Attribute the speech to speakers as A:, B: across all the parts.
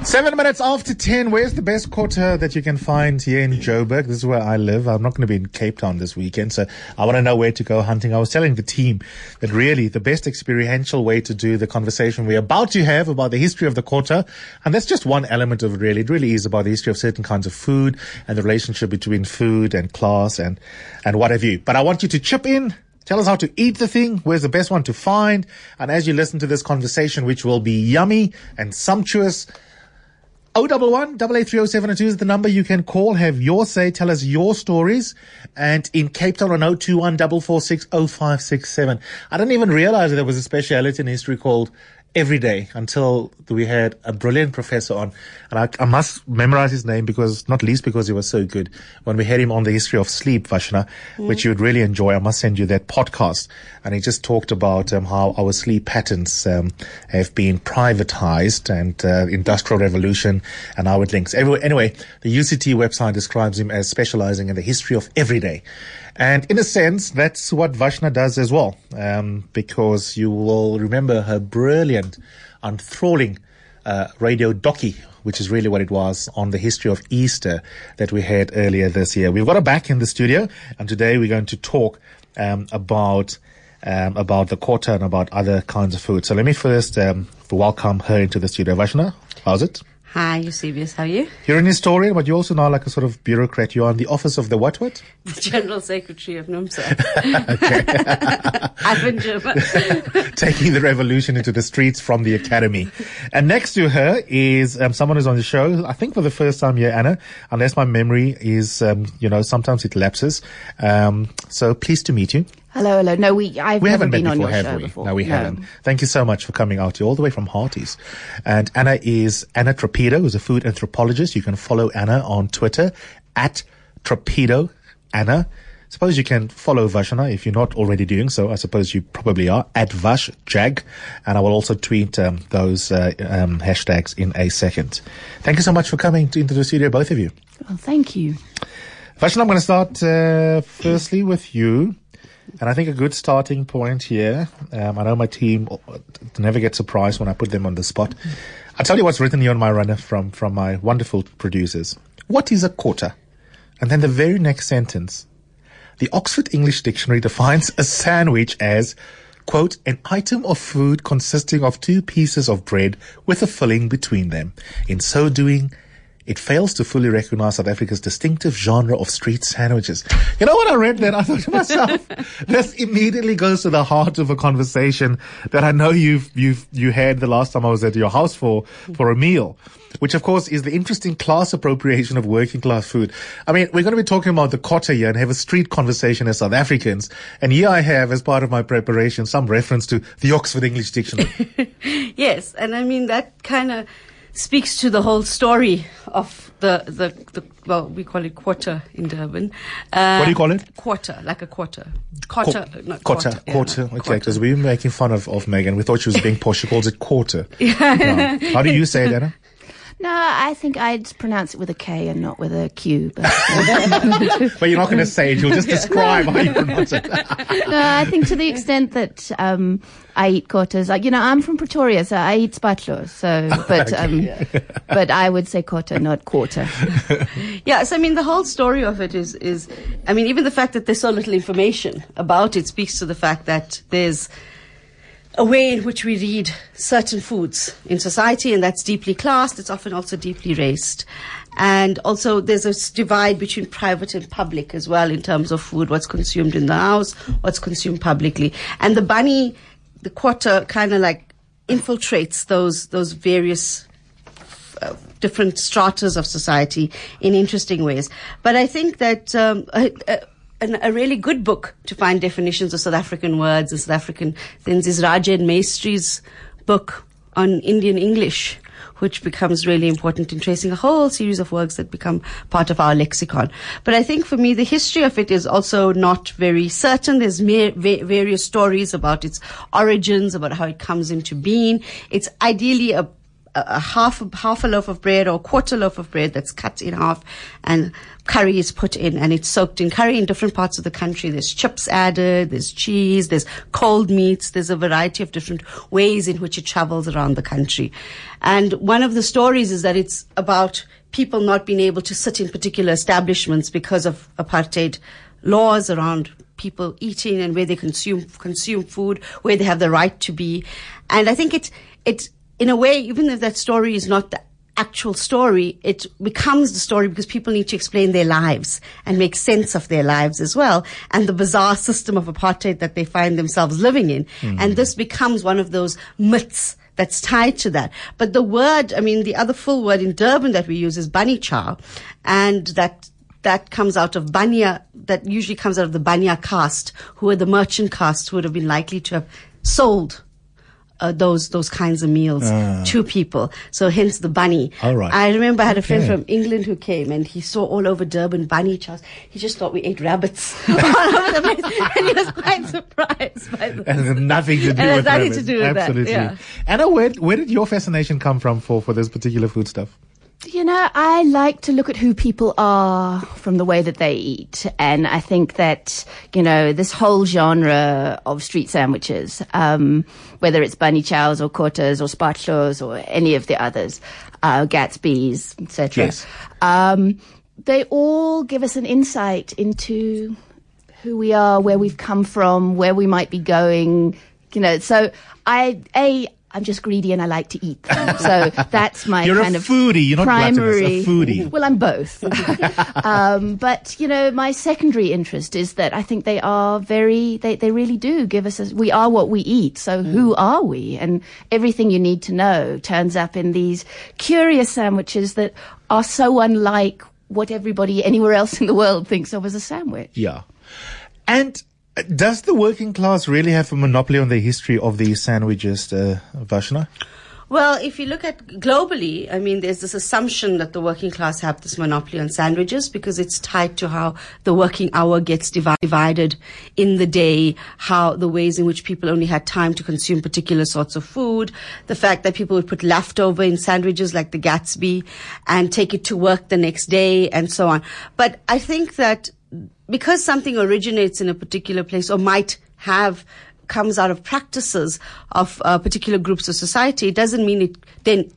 A: Seven minutes after 10. Where's the best kota that you can find here in Joburg? This is where I live. I'm not going to be in Cape Town this weekend, so I want to know where to go hunting. I was telling the team that really the best experiential way to do the conversation we're about to have about the history of the kota, and that's just one element of it really. It really is about the history of certain kinds of food and the relationship between food and class and, and what have you. But I want you to chip in. Tell us how to eat the thing. Where's the best one to find? And as you listen to this conversation, which will be yummy and sumptuous, 011 8830702 is the number you can call. Have your say. Tell us your stories. And in Cape Town on 021 446 0567. I didn't even realize there was a speciality in history called every day until we had a brilliant professor on. And I, I, must memorize his name because, not least because he was so good. When we had him on the history of sleep, Vashna, mm. which you would really enjoy, I must send you that podcast. And he just talked about um, how our sleep patterns um, have been privatized and uh, industrial revolution and how it links. Anyway, anyway, the UCT website describes him as specializing in the history of every day. And in a sense, that's what Vashna does as well, um, because you will remember her brilliant, enthralling uh, radio docky, which is really what it was on the history of Easter that we had earlier this year. We've got her back in the studio, and today we're going to talk um, about um, about the kota and about other kinds of food. So let me first um, welcome her into the studio. Vashna, how's it?
B: Hi, Eusebius. How are you?
A: You're an historian, but you're also now like a sort of bureaucrat. You're on the office of the what what?
B: The General Secretary of NUMSA. I've been German.
A: Taking the revolution into the streets from the academy. And next to her is um, someone who's on the show, I think for the first time here, Anna, unless my memory is, um, you know, sometimes it lapses. Um, so pleased to meet you.
C: Hello, hello. No, we I've
A: we
C: never
A: haven't
C: been
A: before,
C: on your
A: have
C: show
A: we?
C: before.
A: No, we haven't. Thank you so much for coming out here all the way from Hearties. And Anna is Anna Trapido, who's a food anthropologist. You can follow Anna on Twitter at Trapido Anna. Suppose you can follow Vashna if you're not already doing so. I suppose you probably are at Vash Jag, and I will also tweet um, those uh, um, hashtags in a second. Thank you so much for coming to, into the studio, both of you.
C: Well, thank you.
A: Vashna, I'm going to start uh, firstly with you. And I think a good starting point here, um, I know my team never get surprised when I put them on the spot. I'll tell you what's written here on my runner from, from my wonderful producers. What is a kota? And then the very next sentence. The Oxford English Dictionary defines a sandwich as, quote, an item of food consisting of two pieces of bread with a filling between them. In so doing, it fails to fully recognize South Africa's distinctive genre of street sandwiches. You know, when I read that, I thought to myself, this immediately goes to the heart of a conversation that I know you've, you've, you had the last time I was at your house for, for a meal, which of course is the interesting class appropriation of working class food. I mean, we're going to be talking about the kota here and have a street conversation as South Africans. And here I have, as part of my preparation, some reference to the Oxford English Dictionary.
B: yes. And I mean, that kind of, speaks to the whole story of the, the, the well, we call it quarter in Durban.
A: Uh, what do you call it?
B: Quarter, like a quarter. Quarter,
A: Qu- not quarter. Quarter, yeah, quarter. okay, because we were making fun of, of Megan. We thought she was being posh. She calls it quarter. yeah. How do you say it, Anna?
C: No, I think I'd pronounce it with a K and not with a Q. But,
A: but you're not going to say it. You'll just describe how you pronounce it.
C: no, I think to the extent that um, I eat quarters, like, you know, I'm from Pretoria, so I eat spatlo. So, but um, but I would say quarter, not quarter.
B: yeah. So I mean, the whole story of it is is, I mean, even the fact that there's so little information about it speaks to the fact that there's a way in which we read certain foods in society, and that's deeply classed. It's often also deeply raced. And also, there's a divide between private and public as well in terms of food, what's consumed in the house, what's consumed publicly. And the bunny, the kota, kind of like infiltrates those, those various uh, different stratas of society in interesting ways. But I think that um, uh, an, a really good book to find definitions of South African words and South African things is Rajend Mesthrie's book on Indian English, which becomes really important in tracing a whole series of works that become part of our lexicon. But I think for me, the history of it is also not very certain. There's various stories about its origins, about how it comes into being. It's ideally a a, a half half a loaf of bread or a quarter loaf of bread that's cut in half, and curry is put in, and it's soaked in curry in different parts of the country. There's chips added, there's cheese, there's cold meats, there's a variety of different ways in which it travels around the country. And one of the stories is that it's about people not being able to sit in particular establishments because of apartheid laws around people eating and where they consume consume food, where they have the right to be. And I think it's it's in a way, even if that story is not the actual story, it becomes the story because people need to explain their lives and make sense of their lives as well, and the bizarre system of apartheid that they find themselves living in. Hmm. And this becomes one of those myths that's tied to that. But the word, I mean, the other full word in Durban that we use is bunny chow, and that that comes out of Banya, that usually comes out of the Banya caste, who are the merchant caste who would have been likely to have sold uh, those those kinds of meals to people. So hence the bunny.
A: All right.
B: I remember I had a friend
A: Okay.
B: from England who came and he saw all over Durban bunny chows. He just thought we ate rabbits all over the place, and he was quite surprised by this.
A: And nothing to do
B: And
A: with
B: nothing
A: rabbits.
B: to do with that,
A: Absolutely.
B: yeah.
A: Anna, where, where did your fascination come from for, for this particular food stuff?
C: You know, I like to look at who people are from the way that they eat. And I think that, you know, this whole genre of street sandwiches, um, whether it's bunny chows or kotas or spatlos or any of the others, uh, Gatsby's, etc.
A: Yes.
C: Um, they all give us an insight into who we are, where we've come from, where we might be going. You know, so I a I'm just greedy and I like to eat them. So that's my
A: You're a
C: kind of
A: foodie, you're not gluttonous, a
C: primary
A: foodie.
C: Well, I'm both. um, but you know, my secondary interest is that I think they are very they they really do give us a, we are what we eat. So who are we? And everything you need to know turns up in these curious sandwiches that are so unlike what everybody anywhere else in the world thinks of as a sandwich.
A: Yeah. And does the working class really have a monopoly on the history of these sandwiches, uh, Vashna?
B: Well, if you look at globally, I mean, there's this assumption that the working class have this monopoly on sandwiches because it's tied to how the working hour gets divi- divided in the day, how the ways in which people only had time to consume particular sorts of food, the fact that people would put leftover in sandwiches like the Gatsby and take it to work the next day and so on. But I think that because something originates in a particular place or might have comes out of practices of uh, particular groups of society, it doesn't mean it then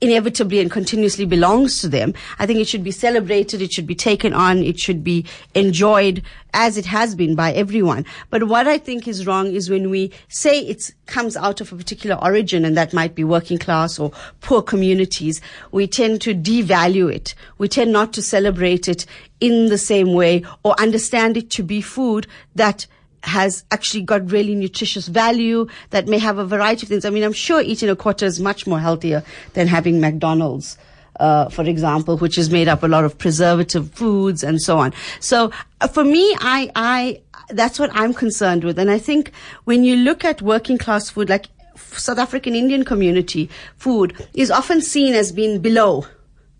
B: inevitably and continuously belongs to them. I think it should be celebrated, it should be taken on, it should be enjoyed as it has been by everyone. But what I think is wrong is when we say it comes out of a particular origin and that might be working class or poor communities, we tend to devalue it. We tend not to celebrate it in the same way or understand it to be food that has actually got really nutritious value that may have a variety of things. I mean, I'm sure eating a kota is much more healthier than having McDonald's. Uh, for example, which is made up a lot of preservative foods and so on. So uh, for me, I, I, that's what I'm concerned with. And I think when you look at working class food, like South African Indian community food is often seen as being below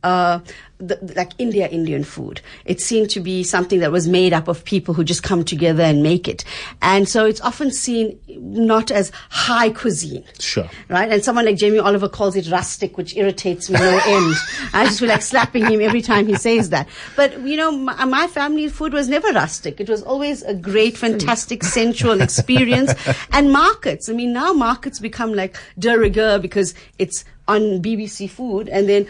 B: uh, the, like India Indian food. It seemed to be something that was made up of people who just come together and make it. And so it's often seen not as high cuisine.
A: Sure.
B: Right? And someone like Jamie Oliver calls it rustic, which irritates me no end. I just feel like slapping him every time he says that. But, you know, my, my family food was never rustic. It was always a great, fantastic, sensual experience. And markets. I mean, now markets become like de rigueur because it's on BBC Food and then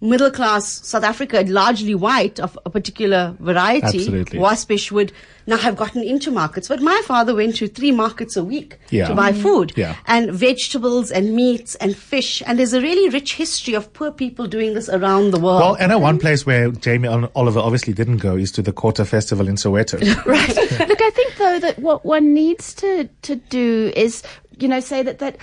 B: middle class South Africa, largely white of a particular variety,
A: Absolutely.
B: waspish would now have gotten into markets. But my father went to three markets a week
A: Yeah.
B: to buy mm-hmm. food
A: Yeah.
B: and vegetables and meats and fish. And there's a really rich history of poor people doing this around the world.
A: Well, and one place where Jamie Ol- Oliver obviously didn't go is to the Kota Festival in Soweto.
C: right. Look, I think though that what one needs to to do is, you know, say that that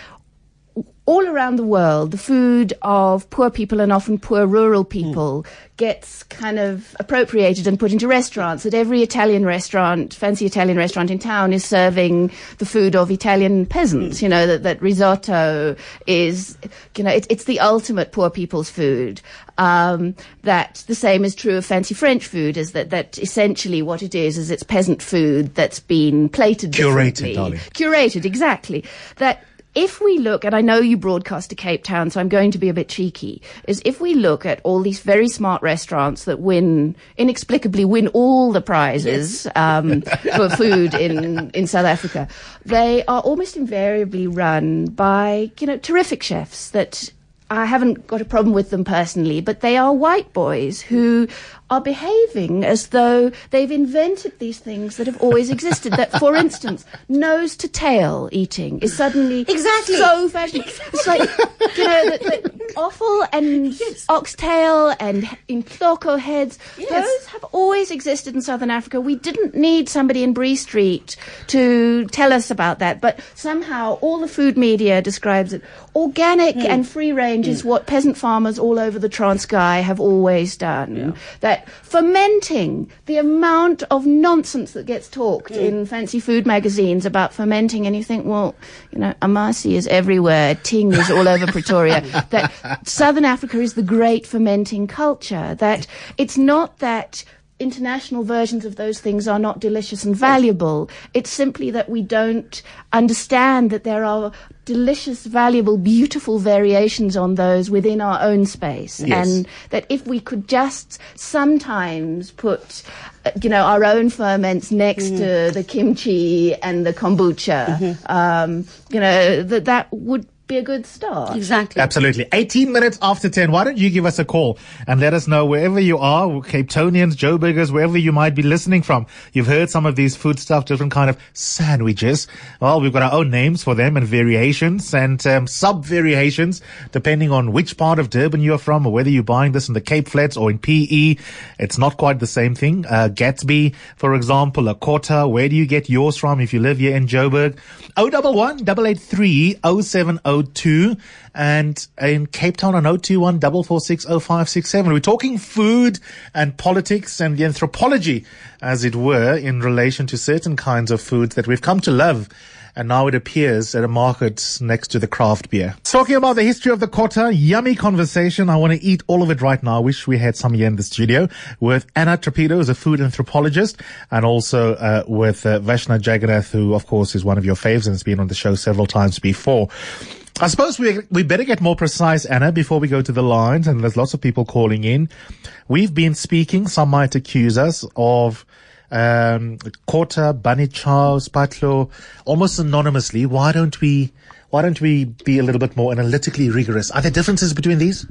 C: all around the world, the food of poor people and often poor rural people gets kind of appropriated and put into restaurants. That every Italian restaurant, fancy Italian restaurant in town, is serving the food of Italian peasants. You know that that risotto is, you know, it, it's the ultimate poor people's food. Um, that the same is true of fancy French food. Is that that essentially what it is is it's peasant food that's been plated
A: Curated, darling.
C: Curated, exactly. That if we look, and I know you broadcast to Cape Town, so I'm going to be a bit cheeky, is if we look at all these very smart restaurants that win, inexplicably win all the prizes um, for food in, in South Africa, they are almost invariably run by, you know, terrific chefs that I haven't got a problem with them personally, but they are white boys who are behaving as though they've invented these things that have always existed. that, for instance, nose to tail eating is suddenly
B: Exactly.
C: so fashionable. It's like, you know, that, that offal and oxtail and in heads,
B: Yes.
C: those have always existed in Southern Africa. We didn't need somebody in Bree Street to tell us about that, but somehow all the food media describes it. Organic
B: Hmm.
C: and free range is what peasant farmers all over the Transkei have always done. That fermenting, the amount of nonsense that gets talked
B: Hmm.
C: in fancy food magazines about fermenting, and you think, well, you know, Amasi is everywhere, Ting is all over Pretoria. That Southern Africa is the great fermenting culture. That it's not that international versions of those things are not delicious and valuable. It's simply that we don't understand that there are delicious, valuable, beautiful variations on those within our own space.
A: Yes.
C: And that if we could just sometimes put, uh, you know, our own ferments next to the kimchi and the kombucha, um, you know, that that would be a good start.
B: Exactly.
A: Absolutely. 18 minutes after 10. Why don't you give us a call and let us know wherever you are, Cape Tonians, Joe Burgers, wherever you might be listening from. You've heard some of these food stuff, different kind of sandwiches. Well, we've got our own names for them and variations and um, sub variations depending on which part of Durban you're from or whether you're buying this in the Cape Flats or in PE. It's not quite the same thing. Uh, Gatsby, for example, a kota. Where do you get yours from if you live here in Joburg? 011 883 0702 and in Cape Town on 021 446 0567. We're talking food and politics and the anthropology, as it were, in relation to certain kinds of foods that we've come to love. And now it appears at a market next to the craft beer. Talking about the history of the kota, yummy conversation. I want to eat all of it right now. I wish we had some here in the studio with Anna Trapido, who's a food anthropologist, and also uh, with uh, Vashna Jagarnath, who of course is one of your faves and has been on the show several times before. I suppose we we better get more precise, Anna, before we go to the lines. And there's lots of people calling in. We've been speaking. Some might accuse us of um, Kota, Bunny Chow, Spatlo, almost anonymously. Why don't we? Why don't we be a little bit more analytically rigorous? Are there differences between these?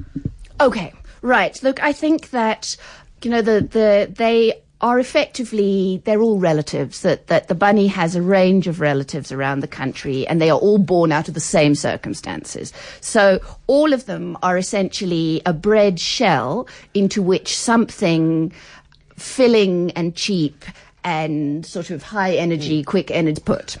C: Okay, right. Look, I think that you know the the they are effectively they're all relatives. That that the bunny has a range of relatives around the country, and they are all born out of the same circumstances. So all of them are essentially a bread shell into which something filling and cheap and sort of high energy, quick energy put.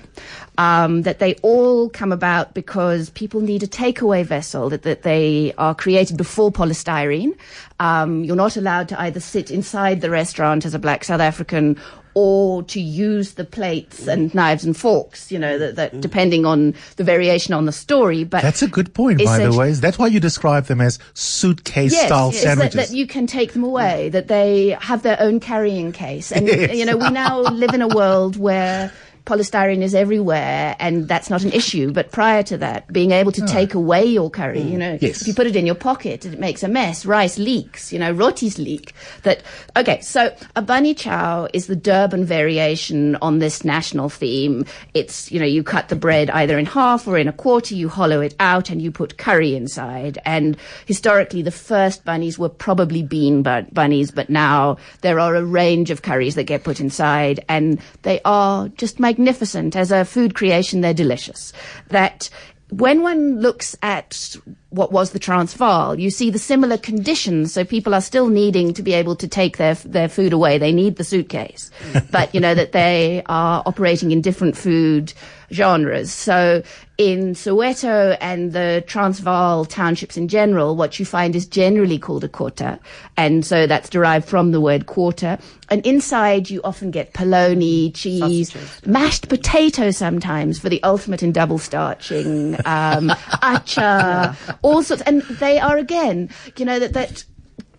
C: Um, that they all come about because people need a takeaway vessel, that, that they are created before polystyrene. Um, you're not allowed to either sit inside the restaurant as a black South African or to use the plates and knives and forks, you know, that, that depending on the variation on the story. But
A: That's a good point, by the way. That's why you describe them as suitcase
C: yes,
A: style
C: yes, that,
A: sandwiches.
C: that you can take them away, that they have their own carrying case. And,
A: Yes.
C: you know, we now live in a world where polystyrene is everywhere and that's not an issue. But prior to that, being able to ah. take away your curry, mm. you know,
A: Yes.
C: if you put it in your pocket, it makes a mess. Rice leaks, you know, rotis leak. That, okay, so a bunny chow is the Durban variation on this national theme. It's, you know, you cut the bread either in half or in a quarter, you hollow it out and you put curry inside. And historically, the first bunnies were probably bean bun- bunnies, but now there are a range of curries that get put inside and they are just magnificent. Magnificent as a food creation, they're delicious. That when one looks at what was the Transvaal, you see the similar conditions. So people are still needing to be able to take their their food away. They need the suitcase, but you know that they are operating in different food genres. So in Soweto and the Transvaal townships in general, what you find is generally called a kota, and so that's derived from the word quarter. And inside, you often get polony, cheese,
B: Sausages.
C: mashed potato sometimes for the ultimate in double starching, um, acha, all sorts. And they are again, you know, that, that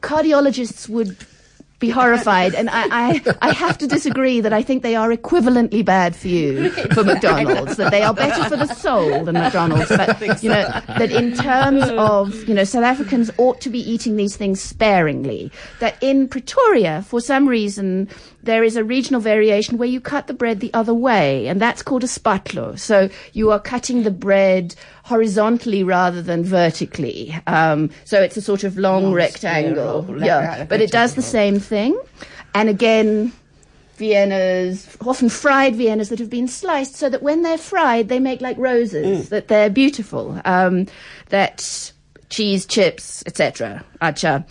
C: cardiologists would be horrified. And I, I, I have to disagree that I think they are equivalently bad for you for McDonald's. that they are better for the soul than McDonald's. But you know that in terms of you know South Africans ought to be eating these things sparingly. That in Pretoria, for some reason, there is a regional variation where you cut the bread the other way, and that's called a spatlo. So you are cutting the bread horizontally rather than vertically. Um, so it's a sort of long,
B: Long
C: rectangle. yeah,
B: like-
C: but it does the same thing. And again, Viennas, often fried Viennas that have been sliced so that when they're fried, they make like roses, that they're beautiful. Um, that cheese, chips, etc. Acha.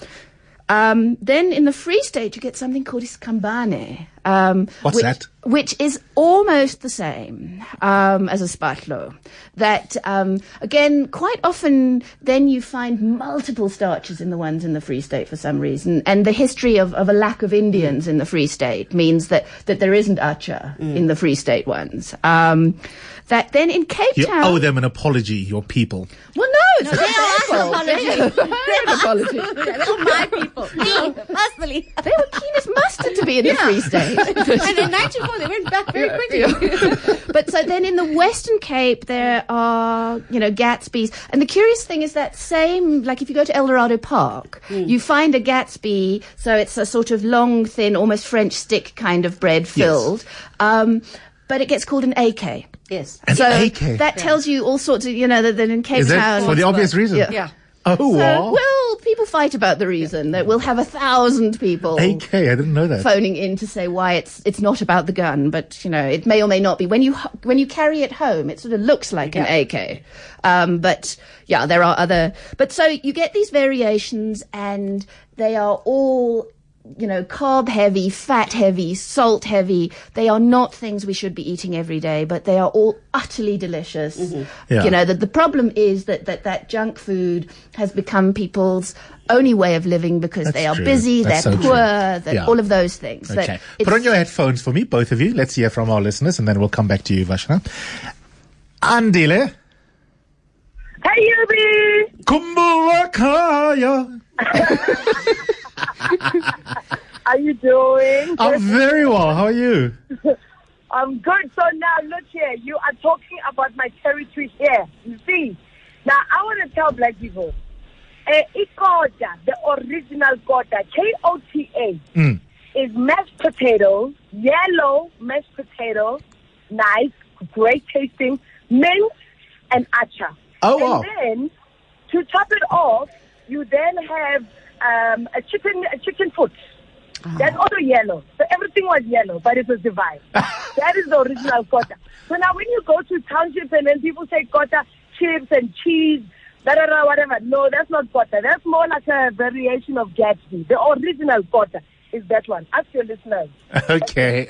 C: Um, then in the Free State, you get something called iskambane. Um,
A: What's
C: which,
A: that?
C: Which is almost the same um, as a spatlo. That, um, again, quite often then you find multiple starches in the ones in the Free State for some reason. And the history of, of a lack of Indians in the Free State means that, that there isn't acha in the Free State ones. That then in Cape
A: You
C: Town.
A: You owe them an apology, your people.
C: Well, no, it's not
B: they owe us
C: their fault. They're an apology.
B: They're all my people. Me, personally.
C: They were keen as mustard to be in the Free State.
B: and in 94, they went back very quickly.
C: but so then in the Western Cape, there are, you know, Gatsby's. And the curious thing is that same, like if you go to Eldorado Park, you find a Gatsby. So it's a sort of long, thin, almost French stick kind of bread filled. Um, but it gets called an AK.
B: Yes.
A: An
C: so
A: AK?
C: that tells you all sorts of, you know, that, that in Cape
A: Is
C: Town.
A: that for the obvious reason?
C: Yeah.
B: Yeah.
A: Oh,
C: So, well, people fight about the reason that we'll have a thousand people
A: AK, I didn't know that.
C: phoning in to say why it's it's not about the gun, but you know it may or may not be. When you when you carry it home, it sort of looks like an AK. Um, but yeah, there are other. But so you get these variations, and they are all. You know, carb heavy, fat heavy, salt heavy. They are not things we should be eating every day, but they are all utterly delicious. Mm-hmm.
A: Yeah.
C: You know, the, the problem is that, that that junk food has become people's only way of living because
A: That's
C: they are
A: true.
C: busy,
A: That's
C: they're
A: so
C: poor,
A: true.
C: that
A: Yeah.
C: all of those things.
A: Okay.
C: it's-
A: Put on your headphones for me, both of you. Let's hear from our listeners, and then we'll come back to you, Vashna. Andile.
D: Hey, Yubi!
A: Kumbulakaya.
D: How you doing?
A: I'm very well. How are you?
D: I'm good. So now, look here. You are talking about my territory here. You see? Now, I want to tell black people, uh, ikota, the original kota, K-O-T-A,
A: Mm.
D: is mashed potatoes, yellow mashed potatoes, nice, great tasting, mint, and acha.
A: Oh,
D: and
A: wow.
D: then, to top it off, you then have um, a chicken, a chicken foot. That's also yellow. So everything was yellow, but it was divine. that is the original kota. So now when you go to townships and then people say kota, chips and cheese, da da da, whatever. No, that's not kota. That's more like a variation of Gatsby. The original kota is that one. Ask your listeners.
A: Okay.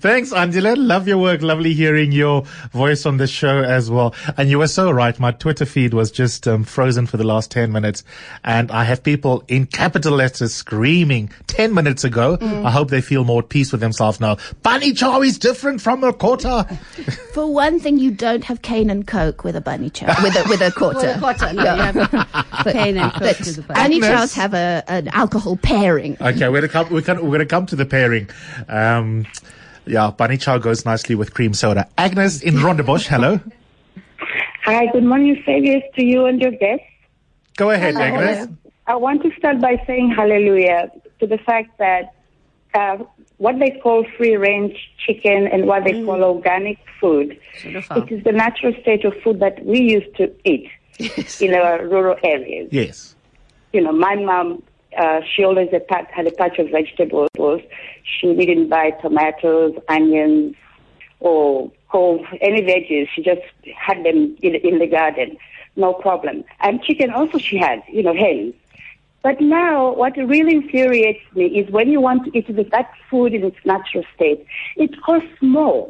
A: Thanks, Angela. Love your work. Lovely hearing your voice on the show as well. And you were so right. My Twitter feed was just um, frozen for the last 10 minutes. And I have people in capital letters screaming 10 minutes ago. I hope they feel more at peace with themselves now. Bunny chow is different from a kota.
C: For one thing, you don't have cane and coke with a bunny chow, with a, with a kota.
B: Kota, no, you have cane and coke with the bunny.
C: bunny chows have a, an alcohol pairing.
A: Okay, we're gonna come. We're gonna, we're gonna come to the pairing. Um, yeah, bunny chow goes nicely with cream soda. Agnes in Rondebosch, hello.
E: Hi, good morning, Saviors, to you and your guests.
A: Go ahead, Agnes.
E: I want to start by saying hallelujah to the fact that uh, what they call free range chicken and what they call organic food,
B: Beautiful.
E: it is the natural state of food that we used to eat in our rural areas.
A: Yes.
E: You know, my mom, uh, she always had, a patch of vegetables. She didn't buy tomatoes, onions, or cove, any veggies. She just had them in, in the garden, no problem. And chicken also she had, you know, hens. But now, what really infuriates me is when you want to eat the- that food in its natural state, it costs more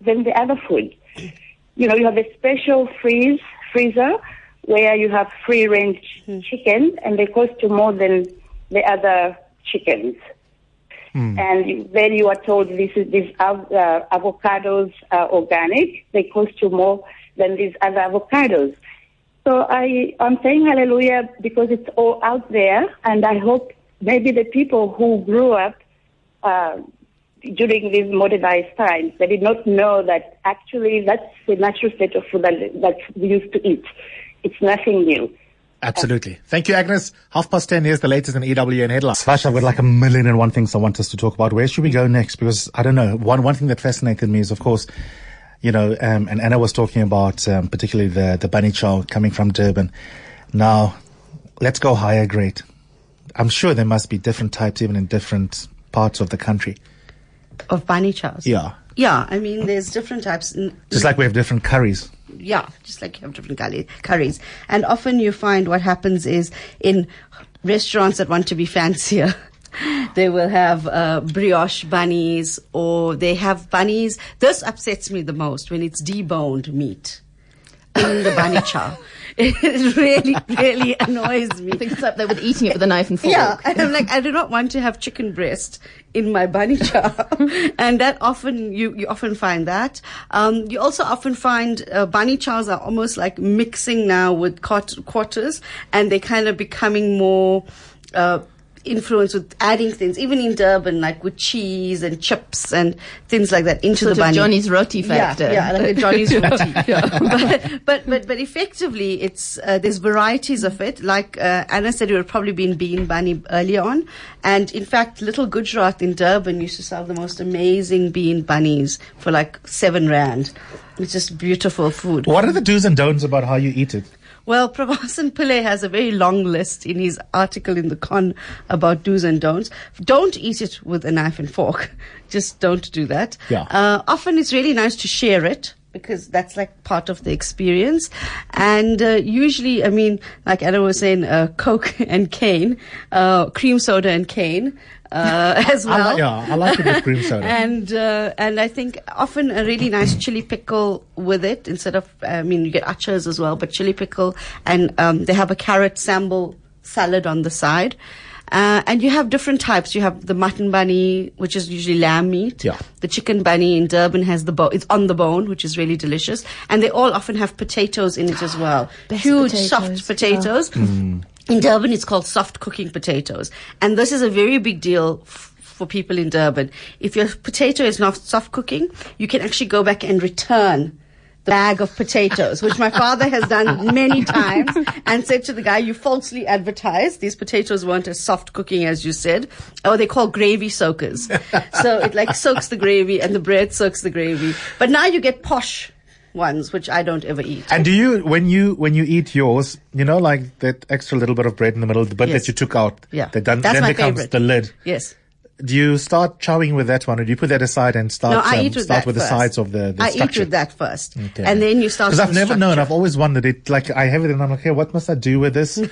E: than the other food. You know, you have a special freeze freezer where you have free range chicken, and they cost you more than the other chickens. And then you are told this is these uh, avocados are organic. They cost you more than these other avocados. So I I'm saying hallelujah because it's all out there, and I hope maybe the people who grew up uh, during these modernized times, they did not know that actually that's the natural state of food that, that we used to eat. It's nothing new.
A: Absolutely. Thank you, Agnes. Half past ten. Here's the latest in EWN headlines. Vash, I've got like a million and one things I want us to talk about. Where should we go next? Because I don't know. One one thing that fascinated me is, of course, you know, um, and Anna was talking about um, particularly the the bunny chow coming from Durban. Now, let's go higher grade. I'm sure there must be different types even in different parts of the country.
B: Of bunny chows.
A: Yeah.
B: Yeah, I mean, there's different types.
A: Just like we have different curries.
B: Yeah, just like you have different curries. And often you find what happens is in restaurants that want to be fancier, they will have uh, brioche bunnies or they have bunnies. This upsets me the most when it's deboned meat in the bunny chow. It really, really annoys me.
C: I think it's up there with eating it with a knife and fork.
B: Yeah, and I'm like, I do not want to have chicken breast in my bunny chow, and that often you you often find that. Um, you also often find uh, bunny chows are almost like mixing now with kotas, and they're kind of becoming more. Uh, influence with adding things even in durban like with cheese and chips and things like that into
C: Sort
B: the
C: of
B: bunny.
C: Johnny's roti factor.
B: yeah, yeah like a johnny's roti. But, but but but effectively it's uh, there's varieties of it. Like uh, anna said it would probably been bean bunny earlier on. And in fact little gujarat in durban used to sell the most amazing bean bunnies for like seven rand. It's just beautiful food.
A: What are the do's and don'ts about how you eat it?
B: Well, Prabhasan Pillai has a very long list in his article in the Con about do's and don'ts. Don't eat it with a knife and fork. Just don't do that.
A: Yeah.
B: Uh, often it's really nice to share it because that's like part of the experience. And uh, usually, I mean, like Anna was saying, uh, Coke and cane, uh, cream soda and cane. Uh, as
A: I
B: well.
A: like, yeah, I like it with cream soda.
B: And uh, and I think often a really nice chili pickle with it instead of I mean you get achas as well, but chili pickle and um, they have a carrot sambal salad on the side. Uh, and you have different types. You have the mutton bunny, which is usually lamb meat.
A: Yeah.
B: The chicken bunny in Durban has the bone. It's on the bone, which is really delicious. And they all often have potatoes in it as well. Huge
C: potatoes,
B: soft
C: yeah.
B: potatoes. In Durban, it's called soft cooking potatoes. And this is a very big deal f- for people in Durban. If your potato is not soft cooking, you can actually go back and return the bag of potatoes, which my father has done many times and said to the guy, you falsely advertised these potatoes weren't as soft cooking as you said. Oh, they call gravy soakers. so it like soaks the gravy and the bread soaks the gravy. But now you get posh ones, which I don't ever eat.
A: And do you, when you when you eat yours, you know, like that extra little bit of bread in the middle, the bit
B: Yes.
A: that you took out,
B: Yeah.
A: that then,
B: That's
A: then
B: my
A: becomes
B: favorite.
A: the lid.
B: Yes.
A: Do you start chowing with that one, or do you put that aside and start
B: No, I
A: um,
B: eat with
A: start with
B: first.
A: the sides of the, the
B: I
A: structure?
B: eat with that first,
A: Okay.
B: and then you start.
A: Because I've never known. I've always wondered it. Like I have it, and I'm like, hey, what must I do with this?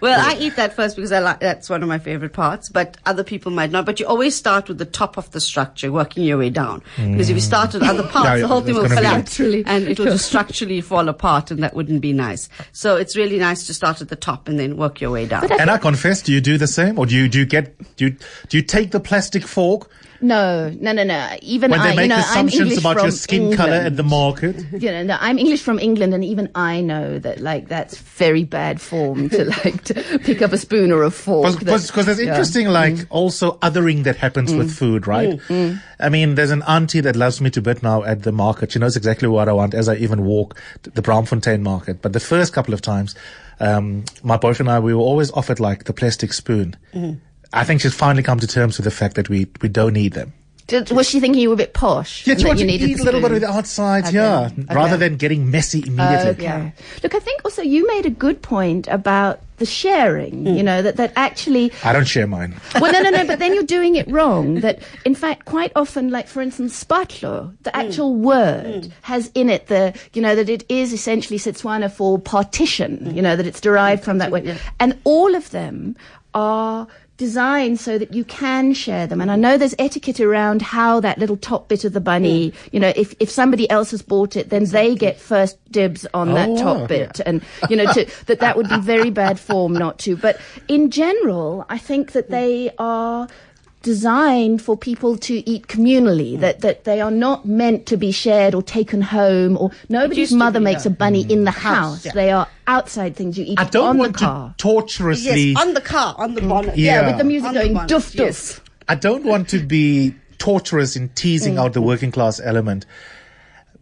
B: Well, I eat that first because I like that's one of my favorite parts. But other people might not. But you always start with the top of the structure, working your way down. Because if you start with other parts,
A: Yeah, yeah,
B: the whole thing will collapse and it'll just structurally fall apart, and that wouldn't be nice. So it's really nice to start at the top and then work your way down.
A: and I confess, do you do the same, or do you do you get do you, do you take the plastic fork
C: No, no, no, no. Even
A: when
C: I,
A: they make
C: you know, I'm
A: assumptions
C: English
A: about
C: from
A: your skin
C: England.
A: color at the market?
C: You know, no, I'm English from England, and even I know that like that's very bad form to like to pick up a spoon or a fork.
A: Because there's
C: yeah.
A: interesting, like, mm. also othering that happens with mm. food, right? Mm. I mean, there's an auntie that loves me to bit now at the market. She knows exactly what I want as I even walk the Braamfontein market. But the first couple of times, um, my boyfriend and I, we were always offered like the plastic spoon. I think she's finally come to terms with the fact that we, we don't need them.
C: Did- was she thinking you were a bit posh?
A: Yeah,
C: and
A: you
C: that
A: want to eat a little bit
C: spoon?
A: of the outside,
C: Okay,
A: yeah,
C: okay.
A: rather than getting messy immediately.
C: Okay.
B: Yeah.
C: Look, I think also you made a good point about the sharing.
A: Mm.
C: You hmm. know that that actually
A: I don't share mine.
C: well, no, no, no, but then you're doing it wrong. That, in fact, quite often, like for instance, spatlo, the hmm. actual word hmm. has in it the, you know, that it is essentially Setswana for partition, you know, that it's derived from that word. And all of them are designed so that you can share them. And I know there's etiquette around how that little top bit of the bunny, you know, if, if somebody else has bought it, then they get first dibs on that
A: Oh,
C: top
A: wow.
C: bit. And, you know, to, that that would be very bad form not to. But in general, I think that they are designed for people to eat communally. That that they are not meant to be shared or taken home. Or nobody's mother
B: be,
C: makes
B: yeah.
C: a bunny in the house.
B: yeah.
C: They are outside things you eat
A: I don't
C: on
A: want
C: the car.
A: to torturously.
B: Yes, on the car, on the bonnet.
A: Yeah.
C: yeah, with the music
B: On
C: going
B: bonnet,
C: doof doof.
B: yes.
A: I don't want to be torturous in teasing
C: Mm.
A: out the working class element.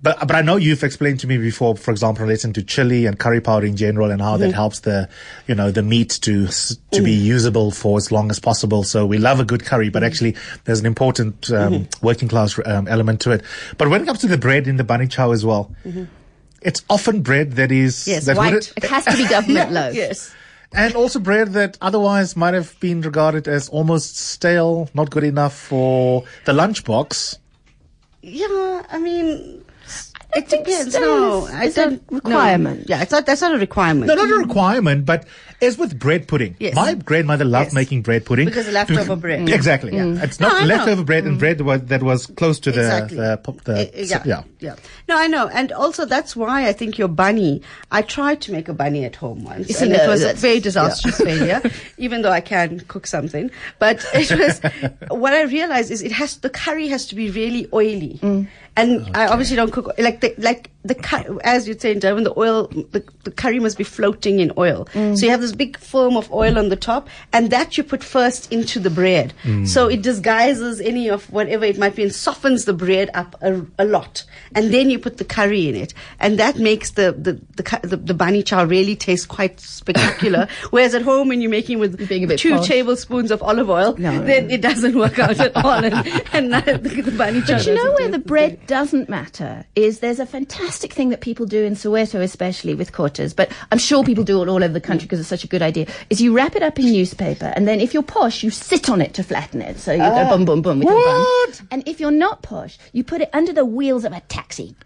A: But, but I know you've explained to me before, for example, relating to chili and curry powder in general and how that
C: Mm-hmm.
A: helps the, you know, the meat to, s- to be usable for as long as possible. So we love a good curry,
C: Mm-hmm.
A: but actually there's an important, um, working class, um, element to it. But when it comes to the bread in the bunny chow as well, it's often bread that is,
B: Mm-hmm. Yes,
A: that
B: white.
A: would-
C: It has to be government loaf.
B: Yes.
A: and also bread that otherwise might have been regarded as almost stale, not good enough for the lunchbox.
B: Yeah, I mean, it
C: think
B: depends.
C: still
B: No,
C: is-
B: I
C: a
B: don't. no.
C: requirement.
B: Yeah, it's not. That's not a requirement.
A: No, not a requirement, but as with bread pudding.
B: Yes.
A: My grandmother loved
B: Yes.
A: making bread pudding.
B: Because leftover bread.
A: Exactly.
B: Mm.
A: It's not
B: I know.
A: leftover bread and bread was, that was close to the,
B: Exactly.
A: the, po- the
B: Uh, yeah,
A: yeah.
B: yeah. No, I know, and also that's why I think your bunny. I tried to make a bunny at home once,
C: see,
B: and it
C: no,
B: was a very disastrous failure. Even though I can cook something, but it was. what I realized is it has the curry has to be really oily,
C: Mm.
B: and I obviously don't cook like the like the as you'd say in Durban, the oil the, the curry must be floating in oil.
C: Mm.
B: So you have this big film of oil on the top, and that you put first into the bread. So it disguises any of whatever it might be and softens the bread up a, a lot, and then you put the curry in it, and that makes the the the, the, the bunny chow really taste quite spectacular. Whereas at home, when you're making with
C: being a bit
B: two
C: posh.
B: tablespoons of olive oil,
C: No.
B: then it doesn't work out at all, and, and the, the bunny chow.
C: But you know where the bread doesn't matter is there's a fantastic thing that people do in Soweto, especially with kotas, but I'm sure people do it all over the country mm. because it's such a good idea. Is you wrap it up in newspaper and then if you're posh, you sit on it to flatten it. So you go ah. boom, boom, boom with your
A: What?
C: bum. And if you're not posh, you put it under the wheels of a taxi.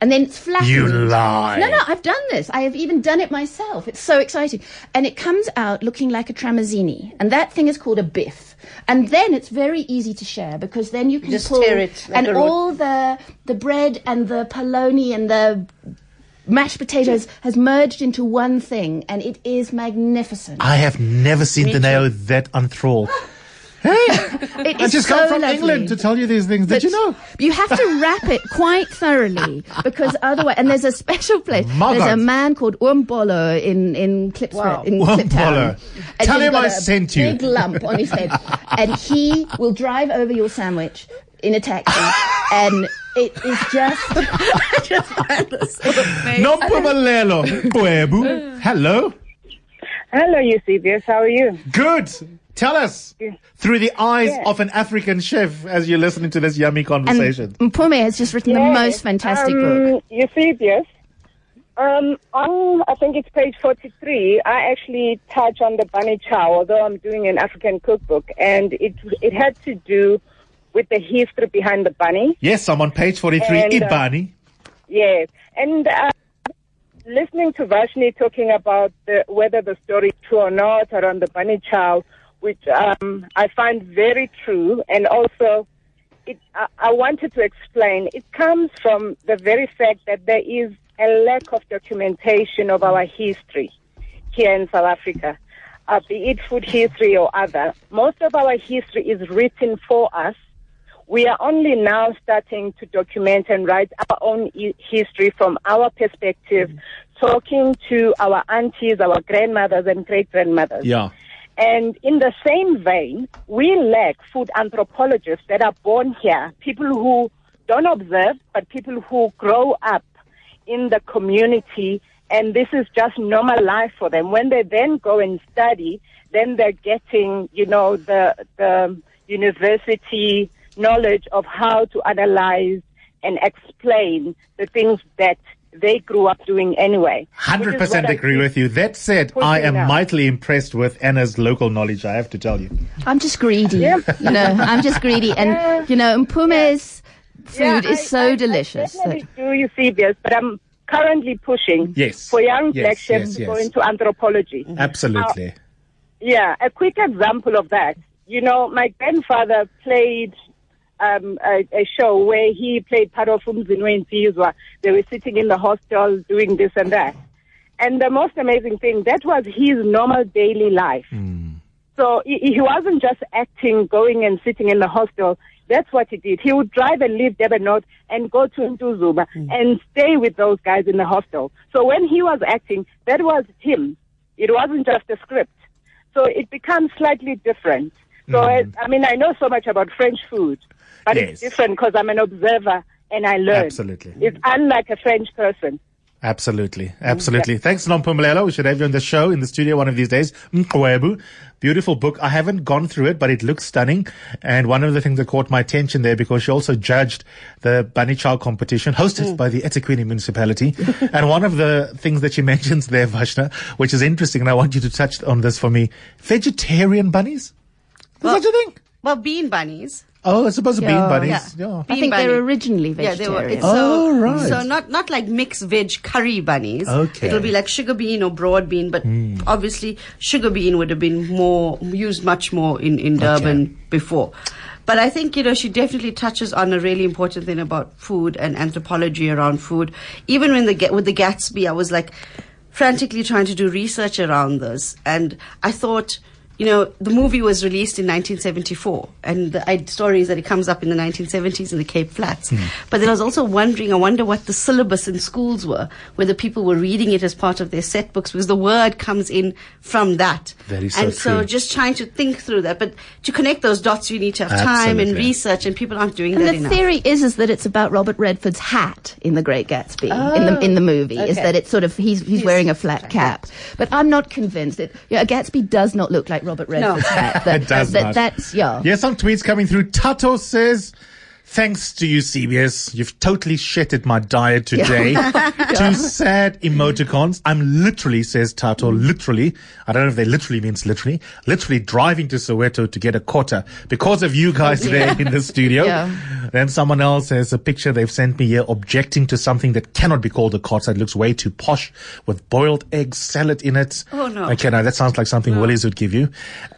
C: And then it's flattened.
A: You lie.
C: No, no, I've done this. I have even done it myself. It's so exciting. And it comes out looking like a tramezzini. And that thing is called a biff. And then it's very easy to share because then you can
B: Just
C: pull
B: tear it like
C: and all the the bread and the polony and the mashed potatoes has merged into one thing and it is magnificent.
A: I have never seen
B: Me
A: the nail that unthralled.
C: It
A: I just
C: so
A: come from
C: lovely.
A: England to tell you these things. Did
C: But
A: you know?
C: You have to wrap it quite thoroughly because otherwise, and there's a special place.
A: My
C: there's a man called Umbolo in in Kliptown,
B: Wow.
C: in
A: Umbolo.
C: Kliptown. And
A: Tell him
C: got
A: I
C: a
A: sent you.
C: Big lump on his head, and he will drive over your sandwich in a taxi, and it is just.
B: I just find this so amazing.
A: No Pumalelo. Mqwebu. Hello.
F: Hello, Eusebius. How are you?
A: Good. Tell us through the eyes
F: Yeah.
A: of an African chef as you're listening to this yummy conversation.
C: And Mpume has just written the most fantastic
F: um,
C: book.
F: Eusebius. Um, on I think it's page forty-three. I actually touch on the bunny chow, although I'm doing an African cookbook, and it it had to do with the history behind the bunny.
A: yes, I'm on page 43.
F: And, uh,
A: Ibani.
F: Yes, and uh, listening to Vashni talking about the, whether the story is true or not around the bunny chow, which um, I find very true, and also it, I, I wanted to explain. It comes from the very fact that there is a lack of documentation of our history here in South Africa, uh, be it food history or other. Most of our history is written for us we are only now starting to document and write our own history from our perspective, talking to our aunties, our grandmothers, and great grandmothers.
A: Yeah.
F: And in the same vein, we lack food anthropologists that are born here, people who don't observe, but people who grow up in the community, and this is just normal life for them. When they then go and study, then they're getting, you know, the the university knowledge of how to analyze and explain the things that they grew up doing anyway.
A: 100% agree with you. That said, I am
F: now.
A: mightily impressed with Anna's local knowledge, I have to tell you.
C: I'm just greedy. You know, I'm just greedy. And, you know, Mpume's food
F: Yeah,
C: is
F: I-
C: so
F: I-
C: delicious.
F: I definitely do Eusebius, but I'm currently pushing
A: Yes.
F: for young
A: Yes,
F: black chefs
A: yes,
F: to
A: yes.
F: go into anthropology. Mm-hmm.
A: Absolutely.
F: Yeah, a quick example of that. You know, my grandfather played um, a, a show where he played part of Umzinwe Nsizwa. They were sitting in the hostel doing this and that. And the most amazing thing, that was his normal daily life. So he, he wasn't just acting, going and sitting in the hostel. That's what he did. He would drive and leave Durban North and go to Ntuzuma and stay with those guys in the hostel. So when he was acting, that was him. It wasn't just a script. So it becomes slightly different. So I, mm-hmm. I mean, I know so much about French food, but
A: Yes.
F: it's different because I'm an observer and I learn.
A: Absolutely.
F: It's unlike a French person.
A: Absolutely. Mm-hmm. Absolutely. Thanks, Nompumelelo. We should have you on the show in the studio one of these days. Mkwebu. Beautiful book. I haven't gone through it, but it looks stunning. And one of the things that caught my attention there because she also judged the Bunny child competition hosted mm. by the eThekwini municipality. and one of the things that she mentions there, Vashna, which is interesting, and I want you to touch on this for me. Vegetarian bunnies? Is
B: Well-
A: such a thing?
B: Well, bean bunnies.
A: Oh, it's supposed to be
C: Yeah.
A: bean bunnies.
B: Yeah.
A: Yeah.
C: I
B: Bean
C: think they
B: bunny.
C: were originally vegetarian.
B: Yeah, they were.
C: vegetarian.
B: It's
A: Oh,
B: so,
A: right.
B: So not not like mixed veg curry bunnies.
A: Okay.
B: It'll be like sugar bean or broad bean, but hmm. obviously sugar bean would have been more used much more in in Durban before. But I think you know she definitely touches on a really important thing about food and anthropology around food. Even when the Ga- with the Gatsby, I was like frantically trying to do research around this, and I thought you know, the movie was released in 1974, and the story is that it comes up in the 1970s in the Cape Flats.
A: Hmm.
B: But then I was also wondering, I wonder what the syllabus in schools were, whether people were reading it as part of their set books, because the word comes in from that.
A: Very so
B: and so
A: true.
B: just trying to think through that. But to connect those dots, you need to have time and research, and people aren't doing
C: And
B: that
C: the
B: enough.
C: theory is is that it's about Robert Redford's hat in The Great Gatsby in the in the movie. Is that it's sort of he's he's wearing a flat cap, but I'm not convinced. It, yeah, Gatsby does not look like Robert Redford's hat. That,
A: It does
C: that,
A: not.
C: That's yeah.
A: Yes, some tweets coming through. Tato says, Thanks to you, CBS. You've totally shitted my diet today. Two sad emoticons. I'm literally, says Tato, literally. I don't know if they literally means literally. Literally driving to Soweto to get a kota because of you guys there in the studio.
C: Yeah.
A: Then someone else has a picture they've sent me here objecting to something that cannot be called a kota. It looks way too posh with boiled egg salad in it.
B: Oh, no.
A: Okay, now that sounds like something Willie's would give you.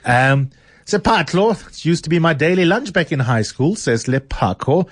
A: Um, Sepatlo, it used to be my daily lunch back in high school, says Lepako.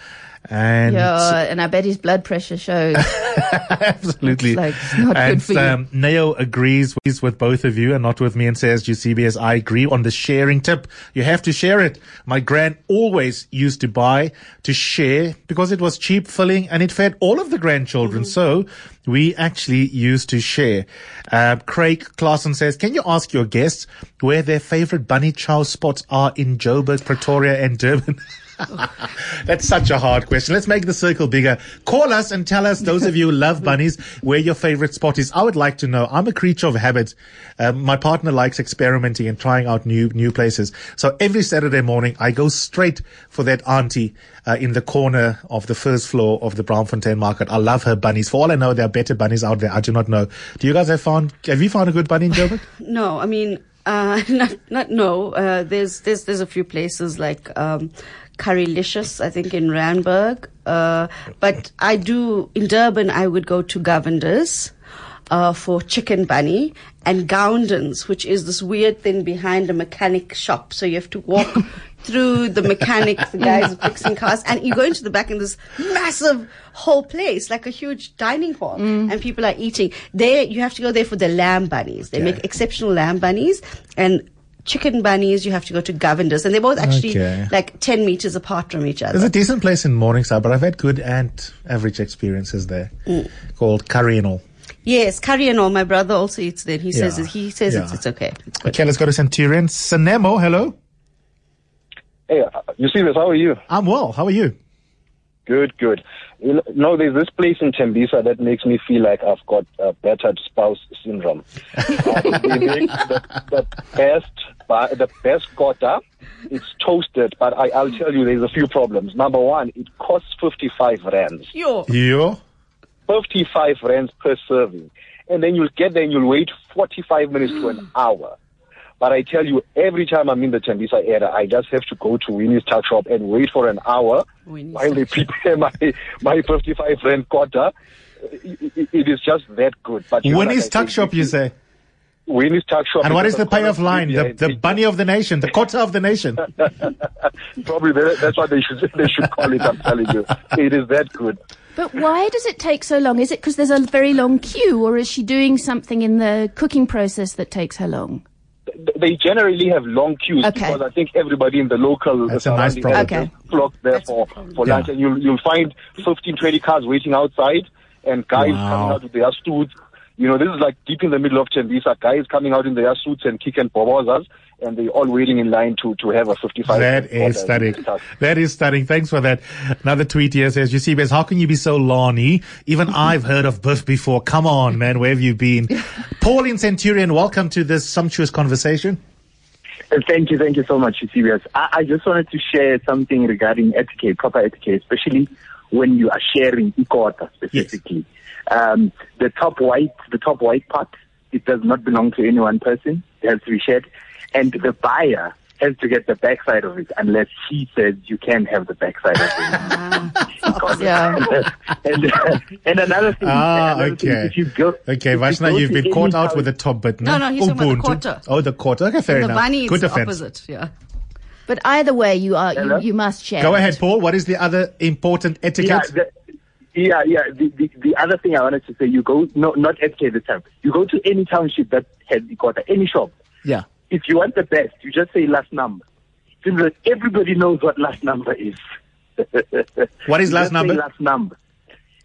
A: And
C: Yeah, and I bet his blood pressure shows.
A: absolutely.
C: It's like, it's not
A: and
C: good for you.
A: um, Neo agrees with, with both of you and not with me and says, you GCBS, I agree on the sharing tip. You have to share it. My gran always used to buy to share because it was cheap, filling, and it fed all of the grandchildren.
C: Mm-hmm.
A: So we actually used to share. Uh, Craig Clausen says, can you ask your guests where their favorite bunny chow spots are in Joburg, Pretoria, and Durban? That's such a hard question. Let's make the circle bigger. Call us and tell us, those of you who love bunnies, where your favorite spot is. I would like to know. I'm a creature of habit. Um, my partner likes experimenting and trying out new new places. So every Saturday morning, I go straight for that auntie uh, in the corner of the first floor of the Braamfontein Market. I love her bunnies. For all I know, there are better bunnies out there. I do not know. Do you guys have found? Have you found a good bunny in Joburg?
B: No, I mean, uh, not, not no. Uh, there's, there's, there's a few places like, um, Currylicious, I think in Randburg. Uh, but I do, in Durban, I would go to Govender's, uh, for chicken bunny and Goundens, which is this weird thing behind a mechanic shop. So you have to walk through the mechanic, the guys fixing cars, and you go into the back in this massive whole place, like a huge dining hall, and people are eating. There, you have to go there for the lamb bunnies. They make exceptional lamb bunnies and chicken bunnies. You have to go to Govender's, and they're both actually
A: Okay.
B: like ten meters apart from each other.
A: There's a decent place in Morningside, but I've had good and average experiences there called Curry and All.
B: Yes, curry and all. My brother also eats there. He says
A: Yeah.
B: it, he says it's,
A: Yeah.
B: it's okay. It's good.
A: Okay, let's go to Centurion. Sanemo, hello.
G: Hey, uh, you see this? How are you?
A: I'm well. How are you?
G: Good, good. You know, there's this place in Tembisa that makes me feel like I've got uh, battered spouse syndrome. Uh, they make the, the best, ba- the best kota. It's toasted, but I, I'll tell you, there's a few problems. Number one, it costs 55 rands.
B: Yo.
A: You?
G: 55 rands per serving. And then you'll get there and you'll wait 45 minutes to an hour. But I tell you, every time I'm in the Tembisa area, I just have to go to Winnie's Tuck Shop and wait for an hour
B: Winnie's
G: while they prepare my my 55 rand kota. It, it- it is just that good. But
A: Winnie's
G: like
A: Tuck Shop, you say?
G: Winnie's Tuck Shop.
A: And what is the
G: corner
A: payoff
G: of
A: line? The, the bunny of the nation, the kota of the nation.
G: Probably that- that's what they should they should call it. I'm telling you, it is that good.
C: But why does it take so long? Is it because there's a very long queue, or is she doing something in the cooking process that takes her long?
G: they generally have long queues
C: Okay.
G: because I think everybody in the local
A: That's a nice problem.
C: Okay.
G: flock there
B: That's
G: for, for
A: Yeah.
G: lunch, and you'll you'll find 15, 20 cars waiting outside, and guys
A: Wow.
G: coming out with their suits. You know, this is like deep in the middle of Tembisa. Guys coming out in their suits and kick and bobozas, and they're all waiting in line to to have a 55.
A: That is stunning. That is stunning. Thanks for that. Another tweet here says, you see, Bez, how can you be so lawny? Even I've heard of Biff before. Come on, man. Where have you been? Pauline Centurion, welcome to this sumptuous conversation.
H: Uh, Thank you, thank you so much, Eusebius. I, I just wanted to share something regarding etiquette, proper etiquette, especially when you are sharing ikota specifically. Um, the top white, the top white part, it does not belong to any one person. It has to be shared, and the buyer has to get the backside of it unless he says you can have the backside of it.
C: Yeah.
H: and, and another thing,
A: Ah,
H: another thing,
A: okay.
H: if you go,
A: Okay,
H: if you
A: Vashna,
H: go
A: you've been caught out with the top bit.
B: No, no, he's talking about the quarter.
A: Oh, the quarter. Okay, fair
B: the
A: enough.
B: bunny is
A: Good
B: the
A: defense.
B: opposite. Yeah.
C: But either way, you are you, you must share.
A: Go ahead, Paul. What is the other important
H: Yeah,
A: etiquette?
H: the, yeah, yeah. The, the, the other thing I wanted to say, you go, no, not etiquette this time. You go to any township that has the kota, any shop.
A: yeah.
H: If you want the best, you just say last number. Seems like everybody knows what last number is.
A: What is last number?
H: Last number.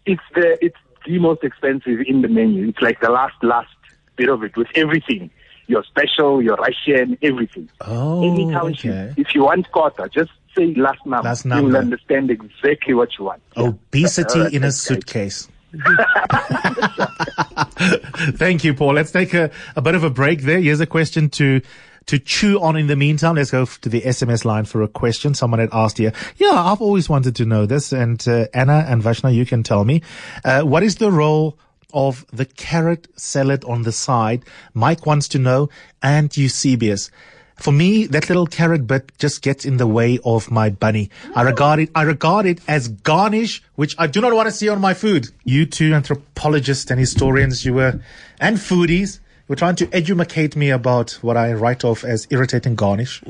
H: It's the it's the most expensive in the menu. It's like the last last bit of it with everything. Your special, your Russian, everything.
A: Oh,
H: Any township.
A: okay.
H: If you want kota, just say last number.
A: Last number.
H: You
A: number.
H: will understand exactly what you want.
A: Obesity
H: Yeah.
A: in a suitcase. Thank you, Paul. Let's take a, a bit of a break there. Here's a question to to chew on in the meantime. Let's go to the SMS line for a question. Someone had asked here. Yeah, I've always wanted to know this. And uh, Anna and Vashna, you can tell me. Uh, what is the role of the carrot salad on the side? Mike wants to know. And Eusebius. For me, that little carrot bit just gets in the way of my bunny. I regard it, I regard it as garnish, which I do not want to see on my food. You two anthropologists and historians, you were, and foodies, were trying to educate me about what I write off as irritating garnish.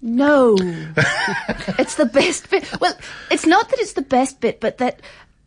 C: No. it's the best bit. Well, it's not that it's the best bit, but that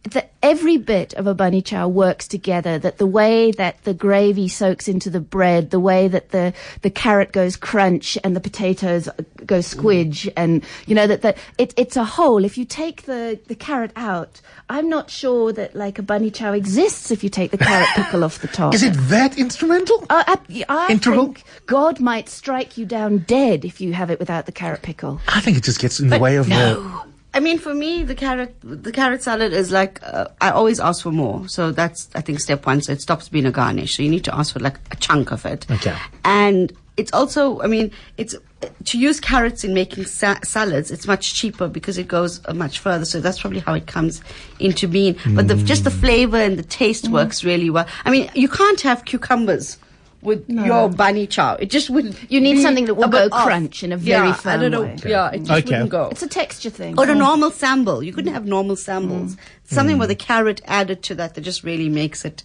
C: that every bit of a bunny chow works together. That the way that the gravy soaks into the bread, the way that the the carrot goes crunch and the potatoes go squidge, and you know that that it, it's a whole. If you take the the carrot out, I'm not sure that like a bunny chow exists if you take the carrot pickle off the top.
A: Is it that instrumental?
C: Uh, I, I
A: Integral?
C: think God might strike you down dead if you have it without the carrot pickle.
A: I think it just gets in the way of the.
B: I mean, for me, the carrot the carrot salad is like uh, I always ask for more. So that's I think step one. So it stops being a garnish. So you need to ask for like a chunk of it.
A: Okay.
B: And it's also, I mean, it's to use carrots in making sa- salads. It's much cheaper because it goes uh, much further. So that's probably how it comes into being. But the, just the flavor and the taste works really well. I mean, you can't have cucumbers. With your bunny chow, it just wouldn't.
C: You need
B: be
C: something that will
B: a
C: go
B: off.
C: crunch in a very
B: yeah, I don't know.
C: way.
B: Yeah, it just
A: Okay.
B: wouldn't go.
C: It's a texture thing.
B: Or a normal sample. You couldn't have normal samples.
A: Mm.
B: Something with a carrot added to that that just really makes it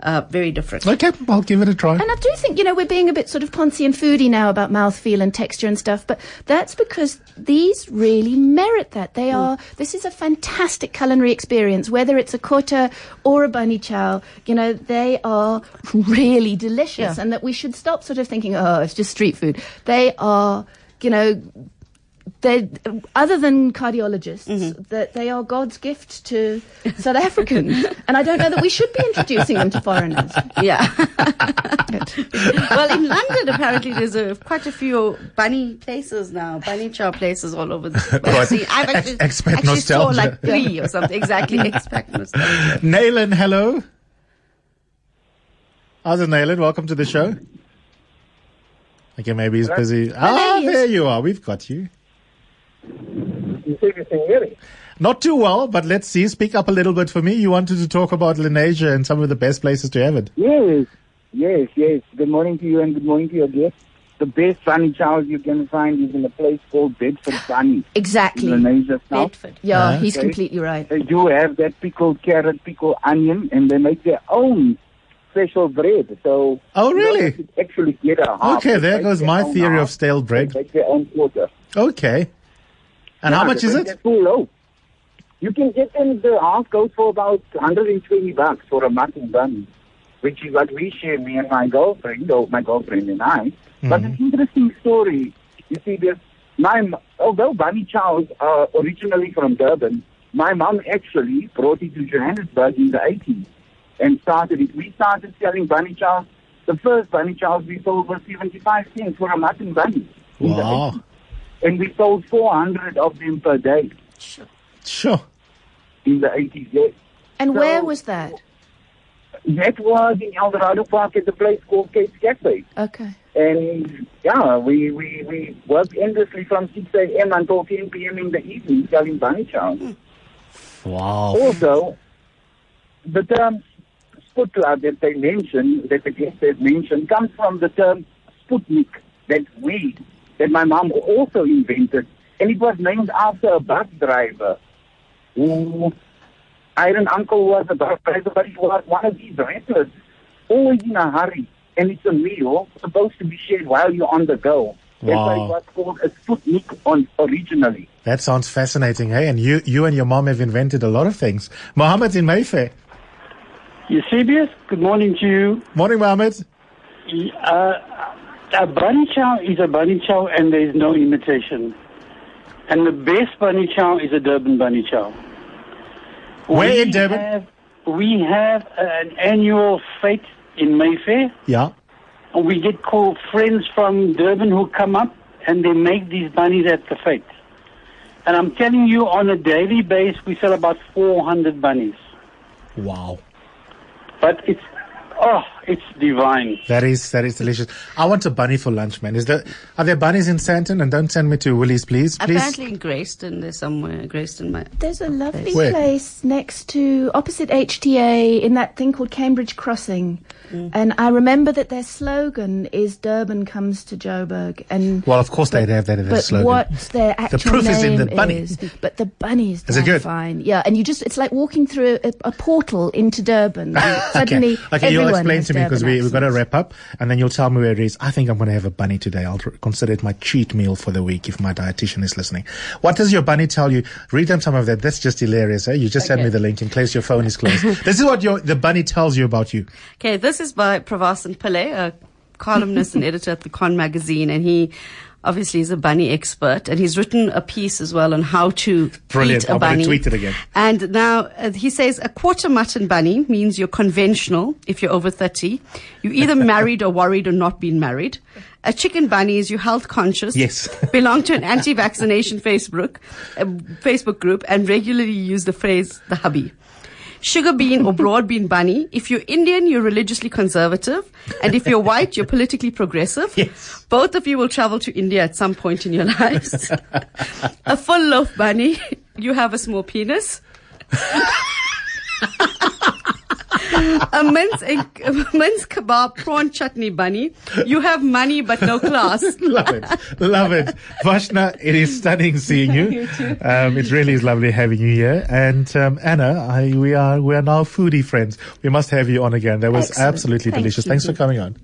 B: uh, very different.
A: Okay, I'll give it a try.
C: And I do think, you know, we're being a bit sort of poncy and foodie now about mouthfeel and texture and stuff, but that's because these really merit that. They are, this is a fantastic culinary experience, whether it's a kota or a bunny chow, you know, they are really delicious
B: Yeah.
C: and that we should stop sort of thinking, oh, it's just street food. They are, you know, they other than cardiologists that they are God's gift to South Africans, and I don't know that we should be introducing them to foreigners.
B: Yeah. well, in London, apparently, there's a, quite a few bunny places now, bunny chow places all over the
A: Right.
B: See, I've
A: Ex-
B: actually,
A: expect
B: actually saw like three or something. Exactly. Expect nostalgia.
A: Naylan, hello. How's it, Naylan? Welcome to the show. Okay, maybe he's busy. Ah,
C: he is.
A: there you are. We've got you.
H: You say you can hear me?
A: Not too well, but let's see. Speak up a little bit for me. You wanted to talk about Lenasia and some of the best places to have it.
I: Yes, yes, yes. Good morning to you and good morning to your guests. The best bunny chows you can find is in a place called Bedford Bunny,
C: Exactly.
I: Lenasia South.
B: Bedford.
C: Yeah,
A: Uh-huh.
C: he's
I: Okay.
C: completely right.
I: They do have that pickled carrot, pickled onion, and they make their own special bread. So
A: Oh, really?
I: don't have actually get a half.
A: Okay, there goes my theory
I: half.
A: of stale bread.
I: They make their own quarter.
A: Okay. And how much is it?
I: Too low. You can get them. The half goes for about 120 bucks for a mutton bun, which is what we share. Me and my girlfriend, or my girlfriend and I, But it's an interesting story, you see, this my although bunny chows are originally from Durban, my mom actually brought it to Johannesburg in the 80s and started it. We started selling bunny chows. The first bunny chows we sold was 75 cents for a mutton bunny.
A: Wow.
I: 80s. And we sold 400 of them per day
A: Sure. Sure.
I: In the 80s, yes.
C: And
I: So-
C: where was that?
I: That was in Eldorado Park at the place called Cape Cafe.
C: Okay.
I: And yeah, we, we, we worked endlessly from 6 a.m. until 10 p.m. in the evening selling bunny chows. Hmm.
A: Wow.
I: Also, the term Sputla that they mentioned, that the guest has mentioned, comes from the term Sputnik, that weed that my mom also invented. And it was named after a bus driver who, I had an uncle who was a bus driver, but he was one of these rappers, always in a hurry. And it's a meal supposed to be shared while you're on the go. That's why it was called a Sputnik on, originally.
A: That sounds fascinating, hey? And you, you and your mom have invented a lot of things. Mohammed in Mayfair.
J: Eusebius, good morning to you.
A: Morning, Mohammed.
J: Uh, a bunny chow is a bunny chow and there is no imitation. And the best bunny chow is a Durban bunny chow.
A: Where
J: We
A: in Durban?
J: Have, we have an annual fete in Mayfair.
A: Yeah.
J: And we get called friends from Durban who come up and they make these bunnies at the fete. And I'm telling you, on a daily basis, we sell about 400 bunnies.
A: Wow.
J: But it's, oh, it's divine.
A: That is that is delicious. I want a bunny for lunch, man. Is there are there bunnies in Sandton? And don't send me to Woolies, please. Please.
B: Apparently in Grayston, there's somewhere Grayston. My,
C: There's a lovely
A: Where?
C: place next to opposite HTA in that thing called Cambridge Crossing.
B: Mm.
C: And I remember that their slogan is Durban comes to Joburg. And
A: Well, of course they'd have that in their
C: but
A: slogan.
C: what their actual the
A: proof is in the bunny.
C: is, but the bunny is,
A: Is it good?
C: fine. Yeah, and you just—it's like walking through a, a portal into Durban. Suddenly,
A: okay, okay you'll
C: everyone
A: explain
C: has
A: to me because we, we've got to wrap up and then you'll tell me where it is. I think I'm going to have a bunny today. I'll consider it my cheat meal for the week if my dietitian is listening. What does your bunny tell you? Read them some of that. That's just hilarious. Eh? You just send me the link in case your phone is closed. this is what your the bunny tells you about you.
B: Okay, this is by Pravasan Pillay, a columnist and editor at the Con magazine, and he obviously is a bunny expert, and he's written a piece as well on how to
A: Brilliant.
B: eat a
A: I'm
B: bunny.
A: tweet it again.
B: And now uh, he says a quarter mutton bunny means you're conventional if you're over 30. You're either married or worried or not been married. A chicken bunny is you health conscious.
A: Yes.
B: belong to an anti-vaccination Facebook, uh, Facebook group and regularly use the phrase the hubby. Sugar bean or broad bean bunny. If you're Indian, you're religiously conservative. And if you're white, you're politically progressive.
A: Yes.
B: Both of you will travel to India at some point in your lives. a full loaf bunny. You have a small penis. a mince, a, a mince kebab prawn chutney bunny. You have money but no class.
A: Love it. Love it. Vashna, it is stunning seeing you.
B: You too.
A: Um, it really is lovely having you here. And um, Anna, I, we are we are now foodie friends. We must have you on again. That was
C: Excellent.
A: absolutely
C: Thank
A: delicious.
C: you.
A: Thanks for coming on.